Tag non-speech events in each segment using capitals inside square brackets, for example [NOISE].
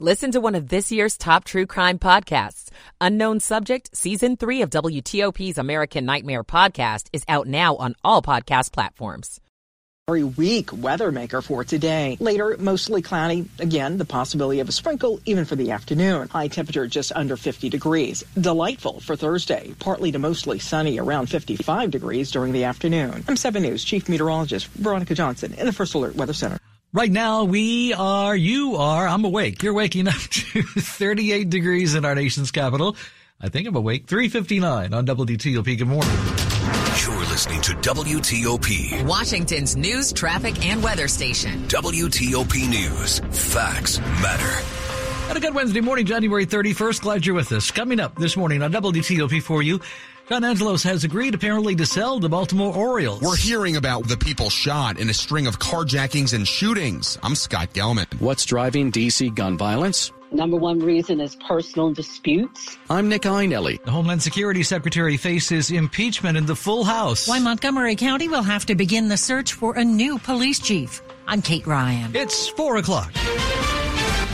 Listen to one of this year's top true crime podcasts. Unknown Subject, Season 3 of WTOP's American Nightmare podcast is out now on all podcast platforms. Very weak weather maker for today. Later, mostly cloudy. Again, the possibility of a sprinkle even for the afternoon. High temperature just under 50 degrees. Delightful for Thursday. Partly to mostly sunny around 55 degrees during the afternoon. I'm 7 News Chief Meteorologist Veronica Johnson in the First Alert Weather Center. Right now, we are, you are, I'm awake. You're waking up [LAUGHS] to 38 degrees in our nation's capital. I think I'm awake. 359 on WTOP. Good morning. You're listening to WTOP. Washington's news, traffic, and weather station. WTOP News. Facts matter. And a good Wednesday morning, January 31st. Glad you're with us. Coming up this morning on WTOP for you. John Angelos has agreed apparently to sell the Baltimore Orioles. We're hearing about the people shot in a string of carjackings and shootings. I'm Scott Gelman. What's driving DC gun violence? Number one reason is personal disputes. I'm Nick Iannelli. The Homeland Security Secretary faces impeachment in the full House. Why Montgomery County will have to begin the search for a new police chief. I'm Kate Ryan. It's 4 o'clock.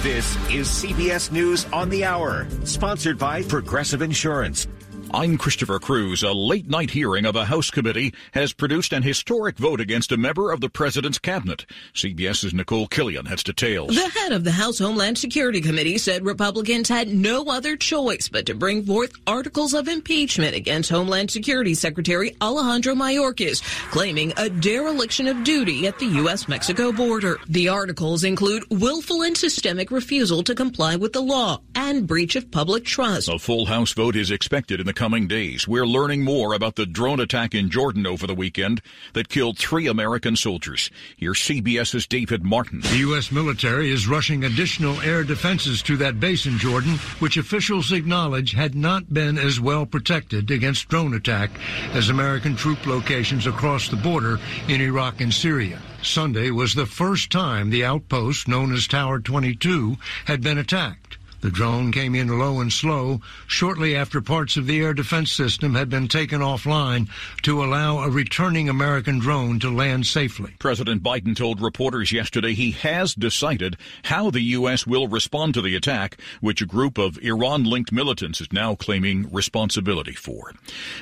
This is CBS News on the Hour, sponsored by Progressive Insurance. I'm Christopher Cruz. A late night hearing of a House committee has produced an historic vote against a member of the president's cabinet. CBS's Nikole Killion has details. The head of the House Homeland Security Committee said Republicans had no other choice but to bring forth articles of impeachment against Homeland Security Secretary Alejandro Mayorkas, claiming a dereliction of duty at the U.S. Mexico border. The articles include willful and systemic refusal to comply with the law and breach of public trust. A full House vote is expected in the coming days. We're learning more about the drone attack in Jordan over the weekend that killed three American soldiers. Here's CBS's David Martin. The U.S. military is rushing additional air defenses to that base in Jordan, which officials acknowledge had not been as well protected against drone attack as American troop locations across the border in Iraq and Syria. Sunday was the first time the outpost known as Tower 22 had been attacked. The drone came in low and slow shortly after parts of the air defense system had been taken offline to allow a returning American drone to land safely. President Biden told reporters yesterday he has decided how the U.S. will respond to the attack, which a group of Iran linked militants is now claiming responsibility for.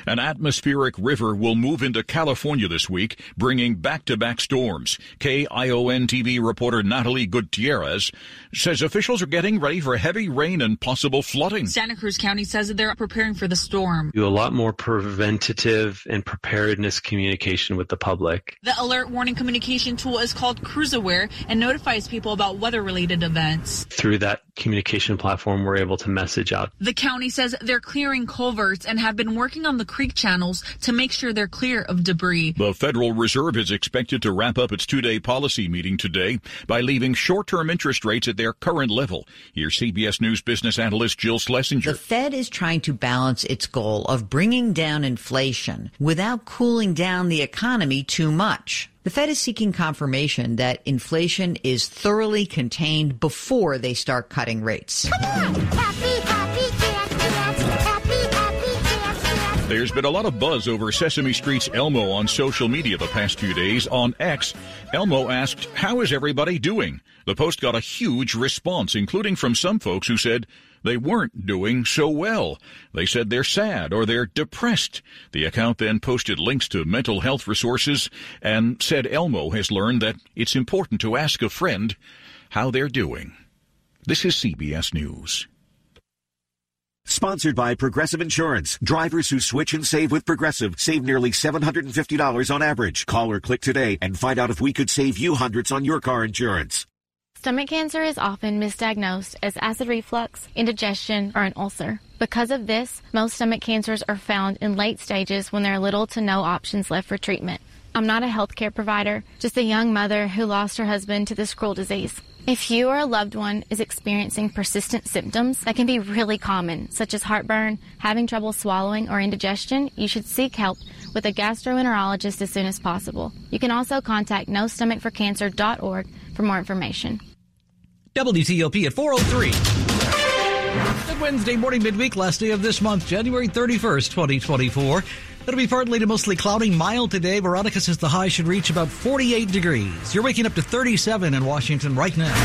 An atmospheric river will move into California this week, bringing back to back storms. KION TV reporter Natalie Gutierrez says officials are getting ready for heavy rain and possible flooding. Santa Cruz County says that they're preparing for the storm. Do a lot more preventative and preparedness communication with the public. The alert warning communication tool is called CruzAware and notifies people about weather related events. Through that communication platform, we're able to message out. The county says they're clearing culverts and have been working on the creek channels to make sure they're clear of debris. The Federal Reserve is expected to wrap up its two day policy meeting today by leaving short term interest rates at their current level. Here's CBS News business analyst Jill Schlesinger. The Fed is trying to balance its goal of bringing down inflation without cooling down the economy too much. The Fed is seeking confirmation that inflation is thoroughly contained before they start cutting rates. Happy, happy, There's been a lot of buzz over Sesame Street's Elmo on social media the past few days. On X, Elmo asked, How is everybody doing? The post got a huge response, including from some folks who said they weren't doing so well. They said they're sad or they're depressed. The account then posted links to mental health resources and said Elmo has learned that it's important to ask a friend how they're doing. This is CBS News. Sponsored by Progressive Insurance. Drivers who switch and save with Progressive save nearly $750 on average. Call or click today and find out if we could save you hundreds on your car insurance. Stomach cancer is often misdiagnosed as acid reflux, indigestion, or an ulcer. Because of this, most stomach cancers are found in late stages when there are little to no options left for treatment. I'm not a healthcare provider, just a young mother who lost her husband to this cruel disease. If you or a loved one is experiencing persistent symptoms that can be really common, such as heartburn, having trouble swallowing, or indigestion, you should seek help with a gastroenterologist as soon as possible. You can also contact nostomachforcancer.org for more information. WTOP at 403. Good Wednesday morning, midweek, last day of this month, January 31st, 2024. It'll be partly to mostly cloudy, mild today. Veronica says the high should reach about 48 degrees. You're waking up to 37 in Washington right now.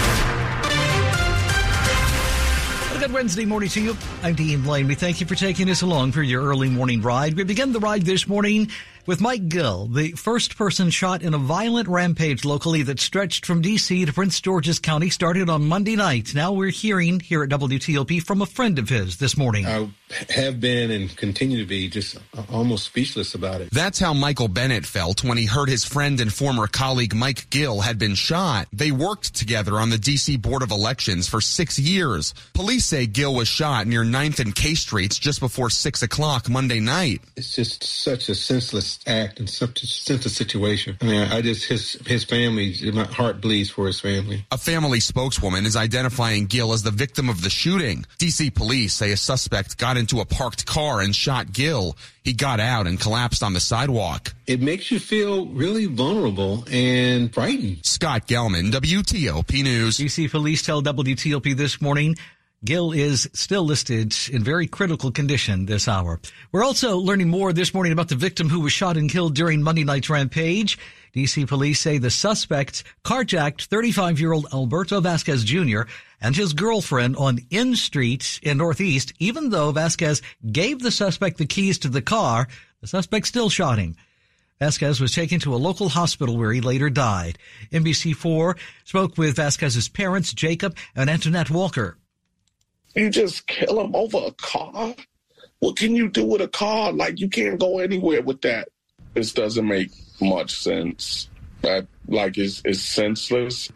Good Wednesday morning to you. I'm Dean Lane. We thank you for taking us along for your early morning ride. We begin the ride this morning with Mike Gill, the first person shot in a violent rampage locally that stretched from D.C. to Prince George's County started on Monday night. Now we're hearing here at WTOP from a friend of his this morning. I have been and continue to be just almost speechless about it. That's how Michael Bennett felt when he heard his friend and former colleague Mike Gill had been shot. They worked together on the D.C. Board of Elections for six years. Police say Gill was shot near 9th and K Streets just before 6 o'clock Monday night. It's just such a senseless act and such a senseless situation. I mean, I just, his, his family, my heart bleeds for his family. A family spokeswoman is identifying Gill as the victim of the shooting. D.C. police say a suspect got into a parked car and shot Gill. He got out and collapsed on the sidewalk. It makes you feel really vulnerable and frightened. Scott Gelman, WTOP News. DC police tell WTOP this morning Gill is still listed in very critical condition this hour. We're also learning more this morning about the victim who was shot and killed during Monday night's rampage. DC police say the suspect carjacked 35 year old Alberto Vasquez Jr. and his girlfriend on N Street in Northeast. Even though Vasquez gave the suspect the keys to the car, the suspect still shot him. Vasquez was taken to a local hospital where he later died. NBC4 spoke with Vasquez's parents, Jacob and Antoinette Walker. You just kill him over a car? What can you do with a car? Like, you can't go anywhere with that. This doesn't make much sense. That, like, it's, it's senseless.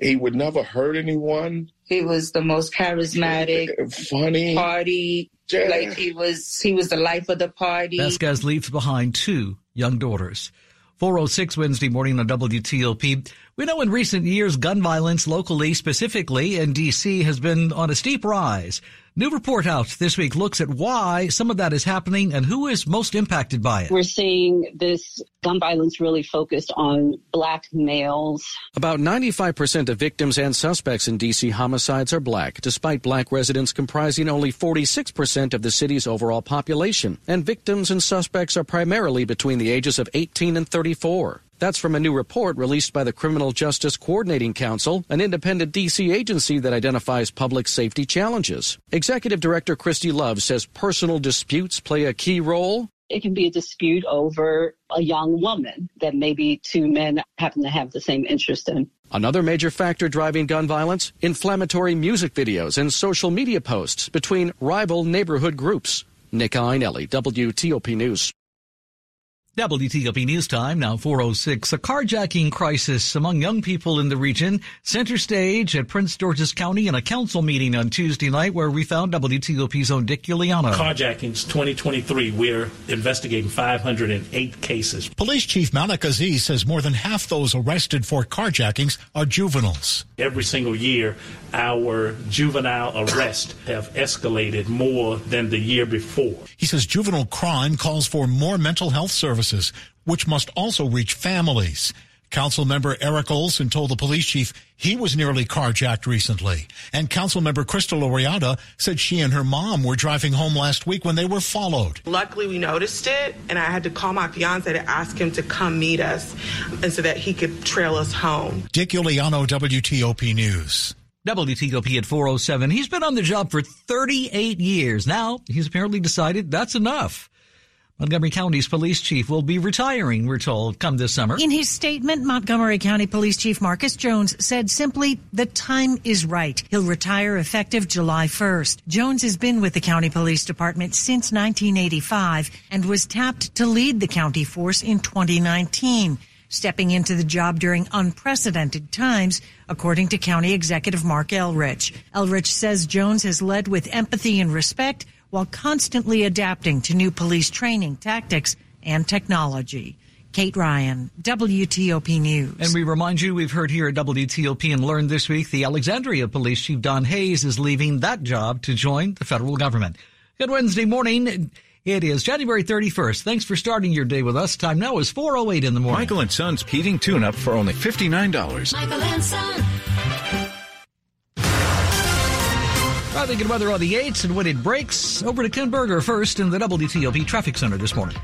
He would never hurt anyone. He was the most charismatic, [LAUGHS] funny party. Yeah. Like he was, he was the life of the party. Vasquez leaves behind two young daughters. 406 Wednesday morning on WTOP. We know in recent years gun violence locally, specifically in D.C., has been on a steep rise. New report out this week looks at why some of that is happening and who is most impacted by it. We're seeing this gun violence really focused on black males. About 95% of victims and suspects in D.C. homicides are black, despite black residents comprising only 46% of the city's overall population. And victims and suspects are primarily between the ages of 18 and 34. That's from a new report released by the Criminal Justice Coordinating Council, an independent D.C. agency that identifies public safety challenges. Executive Director Christy Love says personal disputes play a key role. It can be a dispute over a young woman that maybe two men happen to have the same interest in. Another major factor driving gun violence inflammatory music videos and social media posts between rival neighborhood groups. Nick Iannelli, WTOP News. WTOP News Time, now 406. A carjacking crisis among young people in the region. Center stage at Prince George's County in a council meeting on Tuesday night where we found WTOP's own Dick Uliano. Carjackings 2023, we're investigating 508 cases. Police Chief Malik Aziz says more than half those arrested for carjackings are juveniles. Every single year, our juvenile arrests have escalated more than the year before. He says juvenile crime calls for more mental health services, which must also reach families. Council member Eric Olson told the police chief he was nearly carjacked recently. And council member Krystal Oriadha said she and her mom were driving home last week when they were followed. Luckily, we noticed it, and I had to call my fiance to ask him to come meet us and so that he could trail us home. Dick Uliano, WTOP News. WTOP at 407. He's been on the job for 38 years. Now, he's apparently decided that's enough. Montgomery County's police chief will be retiring, we're told, come this summer. In his statement, Montgomery County Police Chief Marcus Jones said simply, the time is right. He'll retire effective July 1st. Jones has been with the County Police Department since 1985 and was tapped to lead the county force in 2019 stepping into the job during unprecedented times, according to County Executive Marc Elrich. Elrich says Jones has led with empathy and respect while constantly adapting to new police training, tactics, and technology. Kate Ryan, WTOP News. And we remind you, we've heard here at WTOP and learned this week the Alexandria Police Chief Don Hayes is leaving that job to join the federal government. Good Wednesday morning. It is January 31st. Thanks for starting your day with us. Time now is 4.08 in the morning. Michael and Son's heating tune-up for only $59. Michael and Son. Traffic and weather on the 8s and when it breaks, over to Ken Berger first in the WTOP Traffic Center this morning.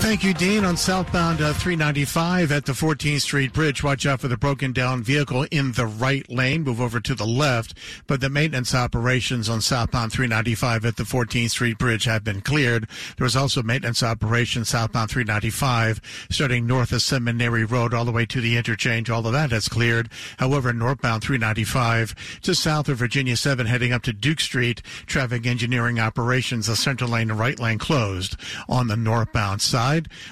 Thank you, Dean. On southbound uh, 395 at the 14th Street Bridge, watch out for the broken down vehicle in the right lane. Move over to the left. But the maintenance operations on southbound 395 at the 14th Street Bridge have been cleared. There was also maintenance operations southbound 395 starting north of Seminary Road all the way to the interchange. All of that has cleared. However, northbound 395 to south of Virginia 7 heading up to Duke Street, traffic engineering operations, the center lane and right lane closed on the northbound side.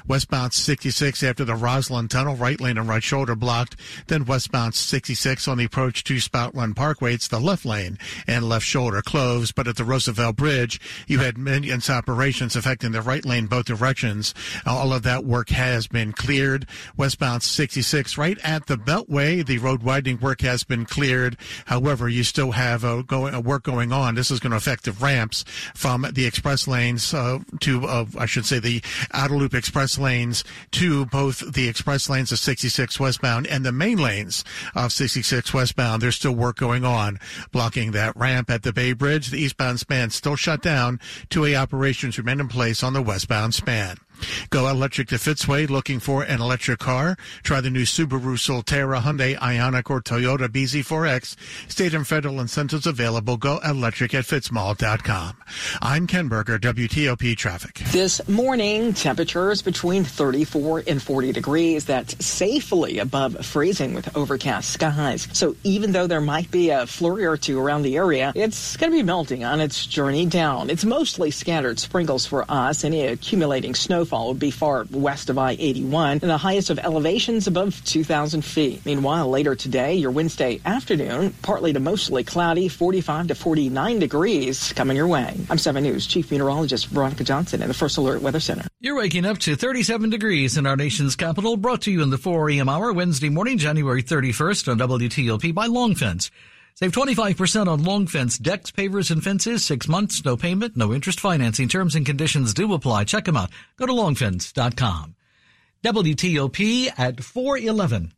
Westbound 66 after the Rosslyn Tunnel, right lane and right shoulder blocked. Then westbound 66 on the approach to Spout Run Parkway, it's the left lane and left shoulder closed. But at the Roosevelt Bridge, you had maintenance operations affecting the right lane both directions. All of that work has been cleared. Westbound 66 right at the Beltway, the road widening work has been cleared. However, you still have a, go, a work going on. This is going to affect the ramps from the express lanes uh, to, uh, I should say, the outer loop express lanes to both the express lanes of 66 westbound and the main lanes of 66 westbound. There's still work going on blocking that ramp at the Bay Bridge. The eastbound span still shut down. 2A operations remain in place on the westbound span. Go electric to Fitzway looking for an electric car. Try the new Subaru Solterra, Hyundai Ioniq, or Toyota BZ4X. State and federal incentives available. Go electric at fitzmall.com. I'm Ken Berger, WTOP Traffic. This morning, temperatures between 34 and 40 degrees. That's safely above freezing with overcast skies. So even though there might be a flurry or two around the area, it's going to be melting on its journey down. It's mostly scattered sprinkles for us. Any accumulating snow snowfall would be far west of I-81 and the highest of elevations above 2,000 feet. Meanwhile, later today, your Wednesday afternoon, partly to mostly cloudy, 45 to 49 degrees coming your way. I'm 7 News Chief Meteorologist Veronica Johnson in the First Alert Weather Center. You're waking up to 37 degrees in our nation's capital, brought to you in the 4 a.m. hour Wednesday morning, January 31st on WTOP by Long Fence. Save 25% on long fence decks, pavers, and fences. Six months, no payment, no interest financing. Terms and conditions do apply. Check them out. Go to longfence.com. WTOP at 411.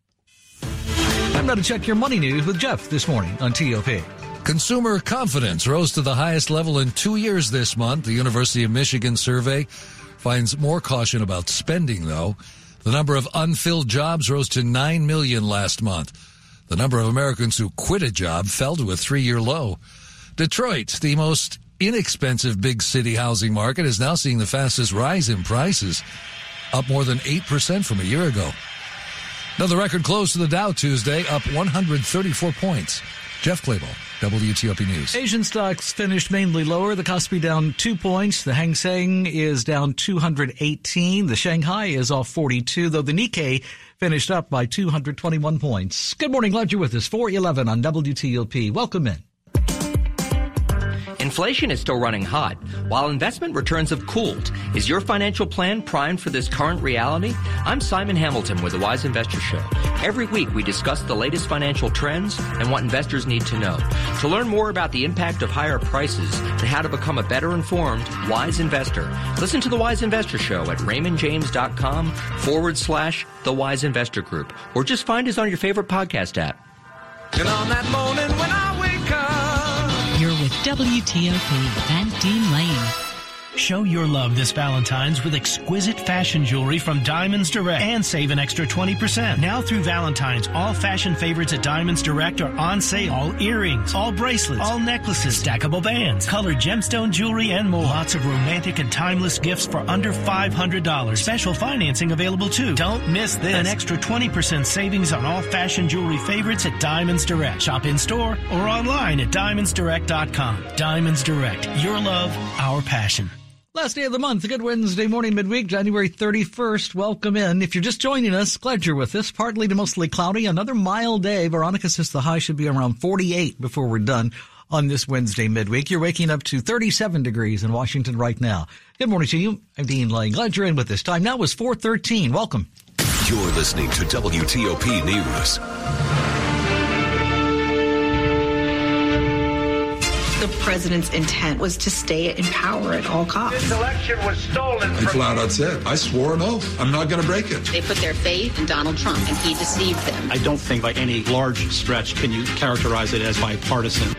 I'm going to check your money news with Jeff this morning on TOP. Consumer confidence rose to the highest level in two years this month. The University of Michigan survey finds more caution about spending, though. The number of unfilled jobs rose to 9 million last month. The number of Americans who quit a job fell to a three year low. Detroit, the most inexpensive big city housing market, is now seeing the fastest rise in prices, up more than 8% from a year ago. Now, the record close to the Dow Tuesday, up 134 points. Jeff Clabaugh, WTOP News. Asian stocks finished mainly lower. The Kospi down two points. The Hang Seng is down 218. The Shanghai is off 42, though the Nikkei finished up by 221 points. Good morning. Glad you're with us. 411 on WTOP. Welcome in. Inflation is still running hot, while investment returns have cooled. Is your financial plan primed for this current reality? I'm Simon Hamilton with the Wise Investor Show. Every week we discuss the latest financial trends and what investors need to know. To learn more about the impact of higher prices and how to become a better informed, wise investor, listen to the Wise Investor Show at raymondjames.com forward slash the Wise Investor Group, or just find us on your favorite podcast app. And on that morning when I WTOP and Dean Lane. Show your love this Valentine's with exquisite fashion jewelry from Diamonds Direct and save an extra 20%. Now through Valentine's, all fashion favorites at Diamonds Direct are on sale. All earrings, all bracelets, all necklaces, stackable bands, colored gemstone jewelry, and more. Lots of romantic and timeless gifts for under $500. Special financing available too. Don't miss this. An extra 20% savings on all fashion jewelry favorites at Diamonds Direct. Shop in store or online at diamondsdirect.com. Diamonds Direct. Your love, our passion. Last day of the month, a good Wednesday morning, midweek, January 31st. Welcome in. If you're just joining us, glad you're with us. Partly to mostly cloudy, another mild day. Veronica says the high should be around 48 before we're done on this Wednesday midweek. You're waking up to 37 degrees in Washington right now. Good morning to you. I'm Dean Lane. Glad you're in with us. Time now is 413. Welcome. You're listening to WTOP News. President's intent was to stay in power at all costs. This election was stolen. I flat out said, I swore an oath. I'm not going to break it. They put their faith in Donald Trump, and he deceived them. I don't think by any large stretch can you characterize it as bipartisan.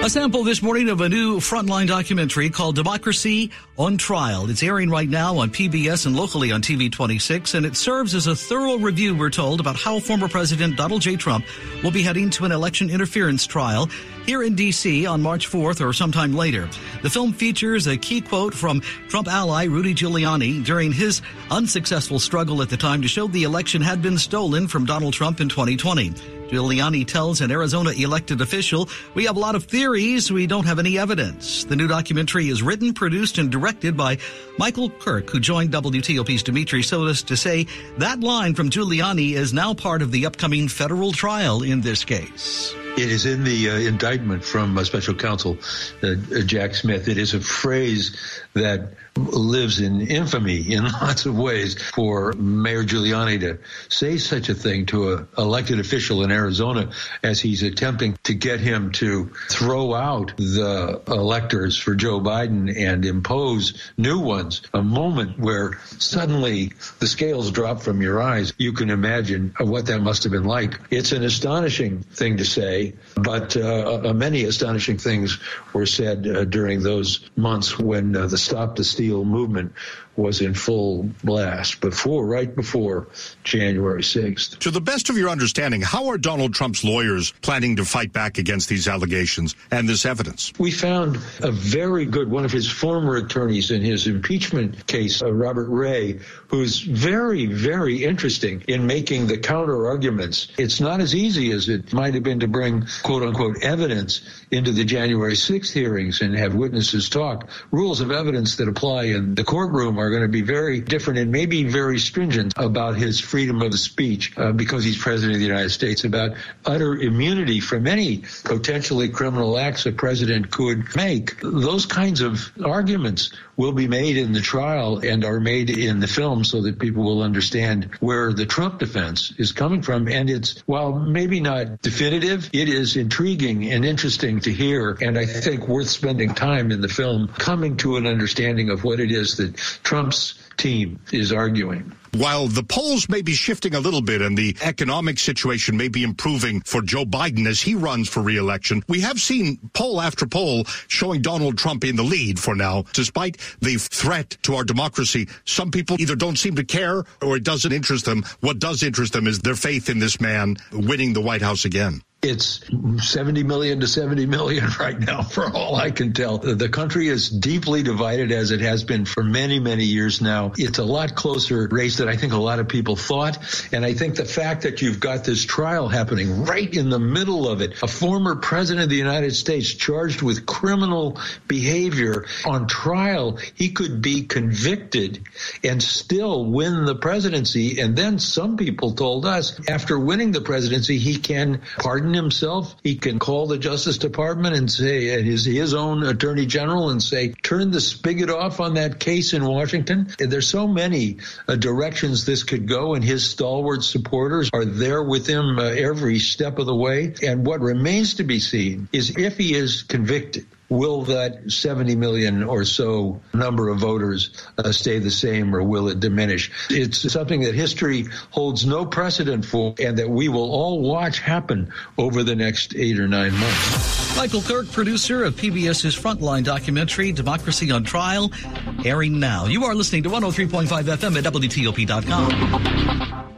A sample this morning of a new frontline documentary called Democracy on Trial. It's airing right now on PBS and locally on TV 26, and it serves as a thorough review, we're told, about how former President Donald J. Trump will be heading to an election interference trial here in D.C. on March 4th or sometime later. The film features a key quote from Trump ally Rudy Giuliani during his unsuccessful struggle at the time to show the election had been stolen from Donald Trump in 2020. Giuliani tells an Arizona elected official, We have a lot of theories, we don't have any evidence. The new documentary is written, produced, and directed by Michael Kirk, who joined WTOP's Dimitri Sotis to say that line from Giuliani is now part of the upcoming federal trial in this case. It is in the uh, indictment from uh, special counsel uh, Jack Smith. It is a phrase that lives in infamy in [LAUGHS] lots of ways for Mayor Giuliani to say such a thing to an elected official in Arizona as he's attempting to get him to throw out the electors for Joe Biden and impose new ones. A moment where suddenly the scales drop from your eyes. You can imagine what that must have been like. It's an astonishing thing to say, but uh, many astonishing things were said uh, during those months when uh, the Stop the Steal movement was in full blast before, right before January 6th. To the best of your understanding, how are Donald Trump's lawyers planning to fight back against these allegations and this evidence? We found a very good one of his former attorneys in his impeachment case, uh, Robert Ray, who's very, very interesting in making the counter arguments. It's not as easy as it might have been to bring quote unquote evidence into the January 6th hearings and have witnesses talk. Rules of evidence that apply in the courtroom are going to be very different and maybe very stringent about his freedom of speech uh, because he's president of the United States, about utter immunity from any potentially criminal acts a president could make. Those kinds of arguments will be made in the trial and are made in the film so that people will understand where the Trump defense is coming from. And it's, while maybe not definitive, it is intriguing and interesting to hear. And I think worth spending time in the film coming to an understanding of what it is that Trump's team is arguing. While the polls may be shifting a little bit and the economic situation may be improving for Joe Biden as he runs for reelection, we have seen poll after poll showing Donald Trump in the lead for now. Despite the threat to our democracy, some people either don't seem to care or it doesn't interest them. What does interest them is their faith in this man winning the White House again. It's 70 million to 70 million [LAUGHS] right now, for all I can tell. The country is deeply divided as it has been for many, many years now. It's a lot closer race than I think a lot of people thought. And I think the fact that you've got this trial happening right in the middle of it, a former president of the United States charged with criminal behavior on trial, he could be convicted and still win the presidency. And then some people told us after winning the presidency, he can pardon pardon himself. He can call the Justice Department and say, and his, his own Attorney General and say, turn the spigot off on that case in Washington. There's so many uh, directions this could go, and his stalwart supporters are there with him uh, every step of the way. And what remains to be seen is if he is convicted, Will that 70 million or so number of voters uh, stay the same or will it diminish? It's something that history holds no precedent for and that we will all watch happen over the next eight or nine months. Michael Kirk, producer of PBS's Frontline documentary, Democracy on Trial, airing now. You are listening to 103.5 FM at WTOP.com.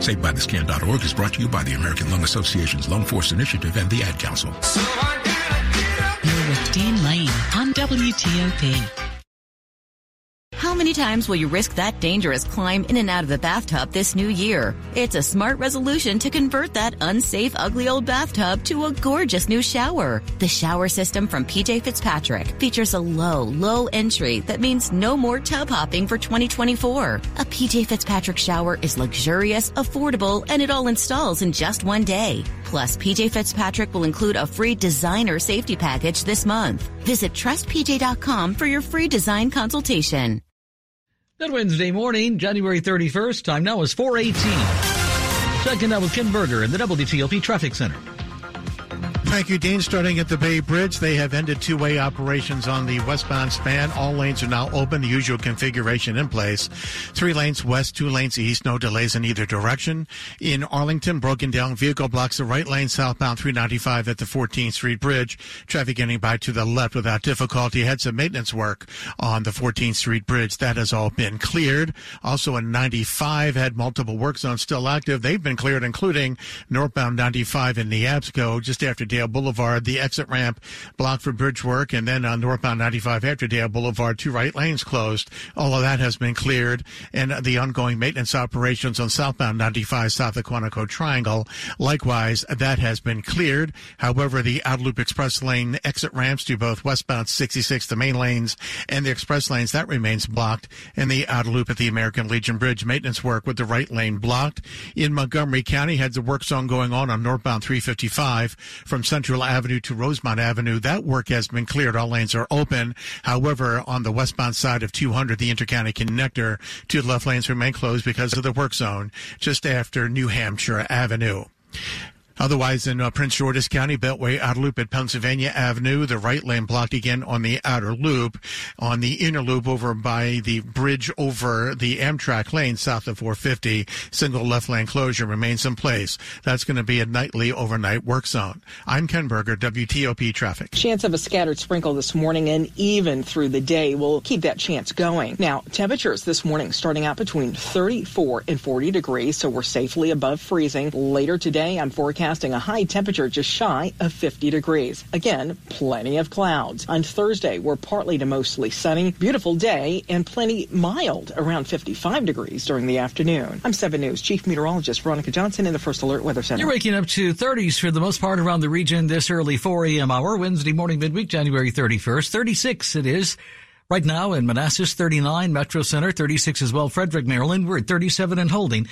SaveByTheScan.org is brought to you by the American Lung Association's Lung Force Initiative and the Ad Council. You're with Dean Lane on WTOP. How many times will you risk that dangerous climb in and out of the bathtub this new year? It's a smart resolution to convert that unsafe, ugly old bathtub to a gorgeous new shower. The shower system from PJ Fitzpatrick features a low, low entry that means no more tub hopping for 2024. A PJ Fitzpatrick shower is luxurious, affordable, and it all installs in just one day. Plus, PJ Fitzpatrick will include a free designer safety package this month. Visit trustpj.com for your free design consultation. Good Wednesday morning, January 31st. Time now is 418. Checking out with Ken Berger in the WTOP Traffic Center. Thank you, Dean. Starting at the Bay Bridge, they have ended two way operations on the westbound span. All lanes are now open, the usual configuration in place. Three lanes west, two lanes east, no delays in either direction. In Arlington, broken down vehicle blocks the right lane southbound 395 at the 14th Street Bridge. Traffic getting by to the left without difficulty. Had some maintenance work on the 14th Street Bridge. That has all been cleared. Also in 95 had multiple work zones still active. They've been cleared, including northbound 95 in Neabsco just after Dale Boulevard, the exit ramp blocked for bridge work, and then on northbound 95 after Dale Boulevard, two right lanes closed. All of that has been cleared, and the ongoing maintenance operations on southbound 95 south of Quantico Triangle, likewise, that has been cleared. However, the outer loop express lane exit ramps to both westbound 66, the main lanes, and the express lanes, that remains blocked, and the outer loop at the American Legion Bridge maintenance work with the right lane blocked. In Montgomery County, had the work zone going on on northbound 355 from Central Avenue to Rosemont Avenue. That work has been cleared. All lanes are open. However, on the westbound side of 200, the intercounty connector, two left lanes remain closed because of the work zone just after New Hampshire Avenue. Otherwise, in uh, Prince George's County, Beltway outer loop at Pennsylvania Avenue, the right lane blocked again on the outer loop. On the inner loop over by the bridge over the Amtrak lane south of 450, single left lane closure remains in place. That's going to be a nightly overnight work zone. I'm Ken Berger, WTOP Traffic. Chance of a scattered sprinkle this morning and even through the day. We'll keep that chance going. Now, temperatures this morning starting out between 34 and 40 degrees, so we're safely above freezing. Later today, I'm forecasting a high temperature just shy of 50 degrees. Again, plenty of clouds. On Thursday, we're partly to mostly sunny, beautiful day, and plenty mild, around 55 degrees during the afternoon. I'm 7 News Chief Meteorologist Veronica Johnson in the First Alert Weather Center. You're waking up to 30s for the most part around the region this early 4 a.m. hour, Wednesday morning, midweek, January 31st. 36 it is. Right now in Manassas, 39, Metro Center, 36 as well, Frederick, Maryland. We're at 37 and holding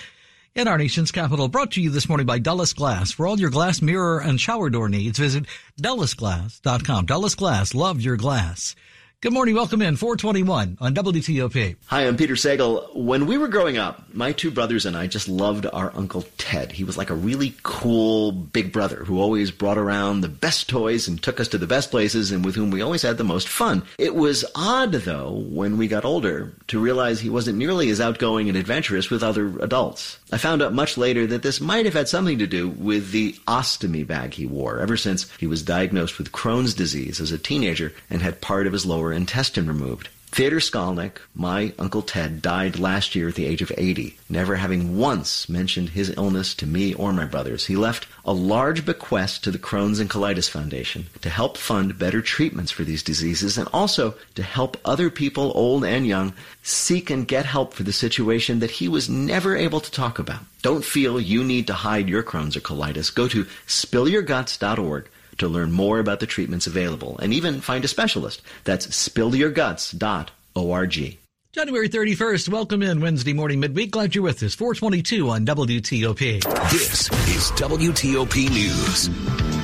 in our nation's capital. Brought to you this morning by Dulles Glass. For all your glass, mirror, and shower door needs, visit DullesGlass.com. Dulles Glass, love your glass. Good morning. Welcome in 421 on WTOP. Hi, I'm Peter Sagal. When we were growing up, my two brothers and I just loved our Uncle Ted. He was like a really cool big brother who always brought around the best toys and took us to the best places and with whom we always had the most fun. It was odd, though, when we got older to realize he wasn't nearly as outgoing and adventurous with other adults. I found out much later that this might have had something to do with the ostomy bag he wore ever since he was diagnosed with Crohn's disease as a teenager and had part of his lower intestine removed. Theodore Skalnick, my Uncle Ted, died last year at the age of 80, never having once mentioned his illness to me or my brothers. He left a large bequest to the Crohn's and Colitis Foundation to help fund better treatments for these diseases and also to help other people, old and young, seek and get help for the situation that he was never able to talk about. Don't feel you need to hide your Crohn's or colitis. Go to spillyourguts.org to learn more about the treatments available and even find a specialist. That's spillyourguts.org. January 31st. Welcome in Wednesday morning midweek. Glad you're with us. 422 on WTOP. This is WTOP News.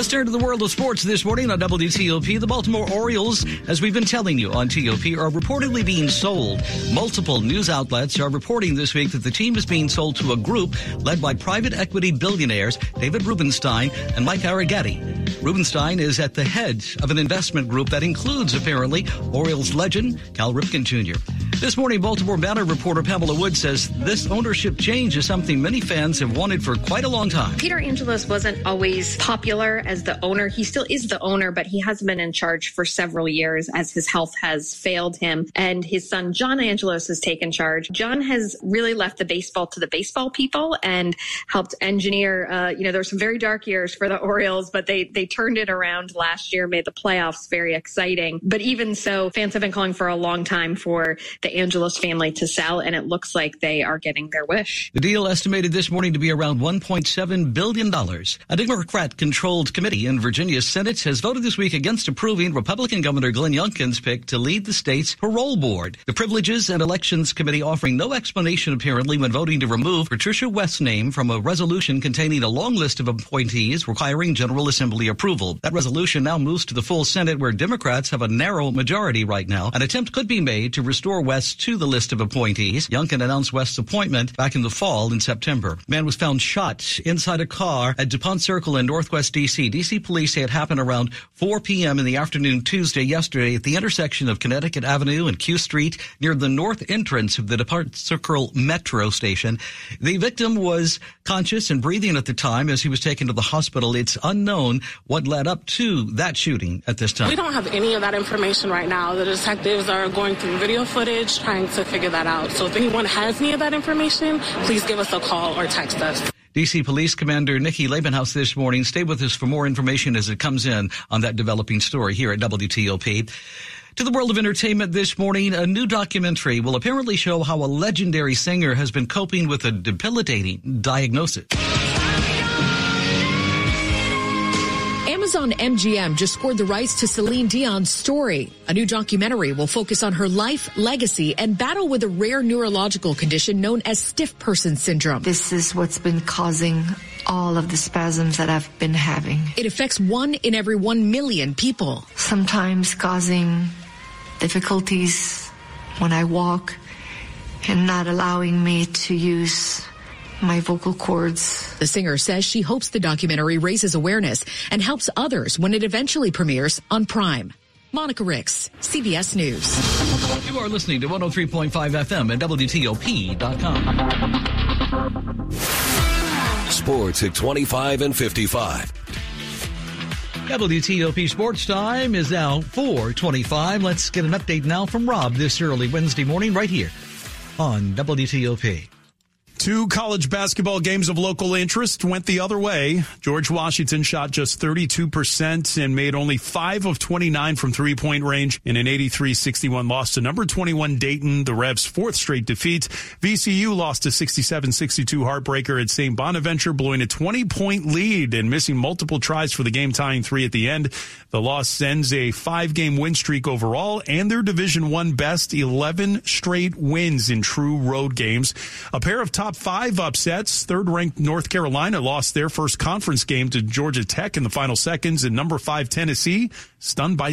Let's turn to the world of sports this morning on WTOP. The Baltimore Orioles, as we've been telling you on TOP, are reportedly being sold. Multiple news outlets are reporting this week that the team is being sold to a group led by private equity billionaires David Rubenstein and Mike Arougheti. Rubenstein is at the head of an investment group that includes, apparently, Orioles legend Cal Ripken Jr. This morning, Baltimore Banner reporter Pamela Wood says this ownership change is something many fans have wanted for quite a long time. Peter Angelos wasn't always popular as the owner. He still is the owner, but he has been in charge for several years as his health has failed him. And his son, John Angelos, has taken charge. John has really left the baseball to the baseball people and helped engineer, uh, you know, there were some very dark years for the Orioles, but they, they turned it around last year, made the playoffs very exciting. But even so, fans have been calling for a long time for the Angelos family to sell, and it looks like they are getting their wish. The deal estimated this morning to be around $1.7 billion. A Democrat controlled committee in Virginia's Senate has voted this week against approving Republican Governor Glenn Youngkin's pick to lead the state's parole board. The Privileges and Elections Committee offering no explanation apparently when voting to remove Patricia West's name from a resolution containing a long list of appointees requiring General Assembly approval. That resolution now moves to the full Senate where Democrats have a narrow majority right now. An attempt could be made to restore West to the list of appointees. Youngkin announced West's appointment back in the fall in September. Man was found shot inside a car at DuPont Circle in Northwest DC. DC police say it happened around 4 p.m. in the afternoon Tuesday yesterday at the intersection of Connecticut Avenue and Q Street near the north entrance of the DuPont Circle Metro station. The victim was conscious and breathing at the time as he was taken to the hospital. It's unknown what led up to that shooting at this time. We don't have any of that information right now. The detectives are going through video footage trying to figure that out. So if anyone has any of that information, please give us a call or text us. DC Police Commander Nikki Labenhouse this morning. Stay with us for more information as it comes in on that developing story here at WTOP. To the world of entertainment this morning, a new documentary will apparently show how a legendary singer has been coping with a debilitating diagnosis. Amazon MGM just scored the rights to Celine Dion's story. A new documentary will focus on her life, legacy, and battle with a rare neurological condition known as stiff person syndrome. This is what's been causing all of the spasms that I've been having. It affects one in every one million people. Sometimes causing difficulties when I walk and not allowing me to use my vocal cords. The singer says she hopes the documentary raises awareness and helps others when it eventually premieres on Prime. Monica Ricks, CBS News. You are listening to 103.5 FM and WTOP.com. Sports at 25 and 55. WTOP Sports Time is now 425. Let's get an update now from Rob this early Wednesday morning right here on WTOP. Two college basketball games of local interest went the other way. George Washington shot just 32% and made only 5 of 29 from three point range in an 83 61 loss to number 21 Dayton, the Revs' fourth straight defeat. VCU lost a 67 62 heartbreaker at St. Bonaventure, blowing a 20 point lead and missing multiple tries for the game tying three at the end. The loss sends a five game win streak overall and their Division One best 11 straight wins in true road games. A pair of top five upsets. Third ranked North Carolina lost their first conference game to Georgia Tech in the final seconds and number five Tennessee stunned by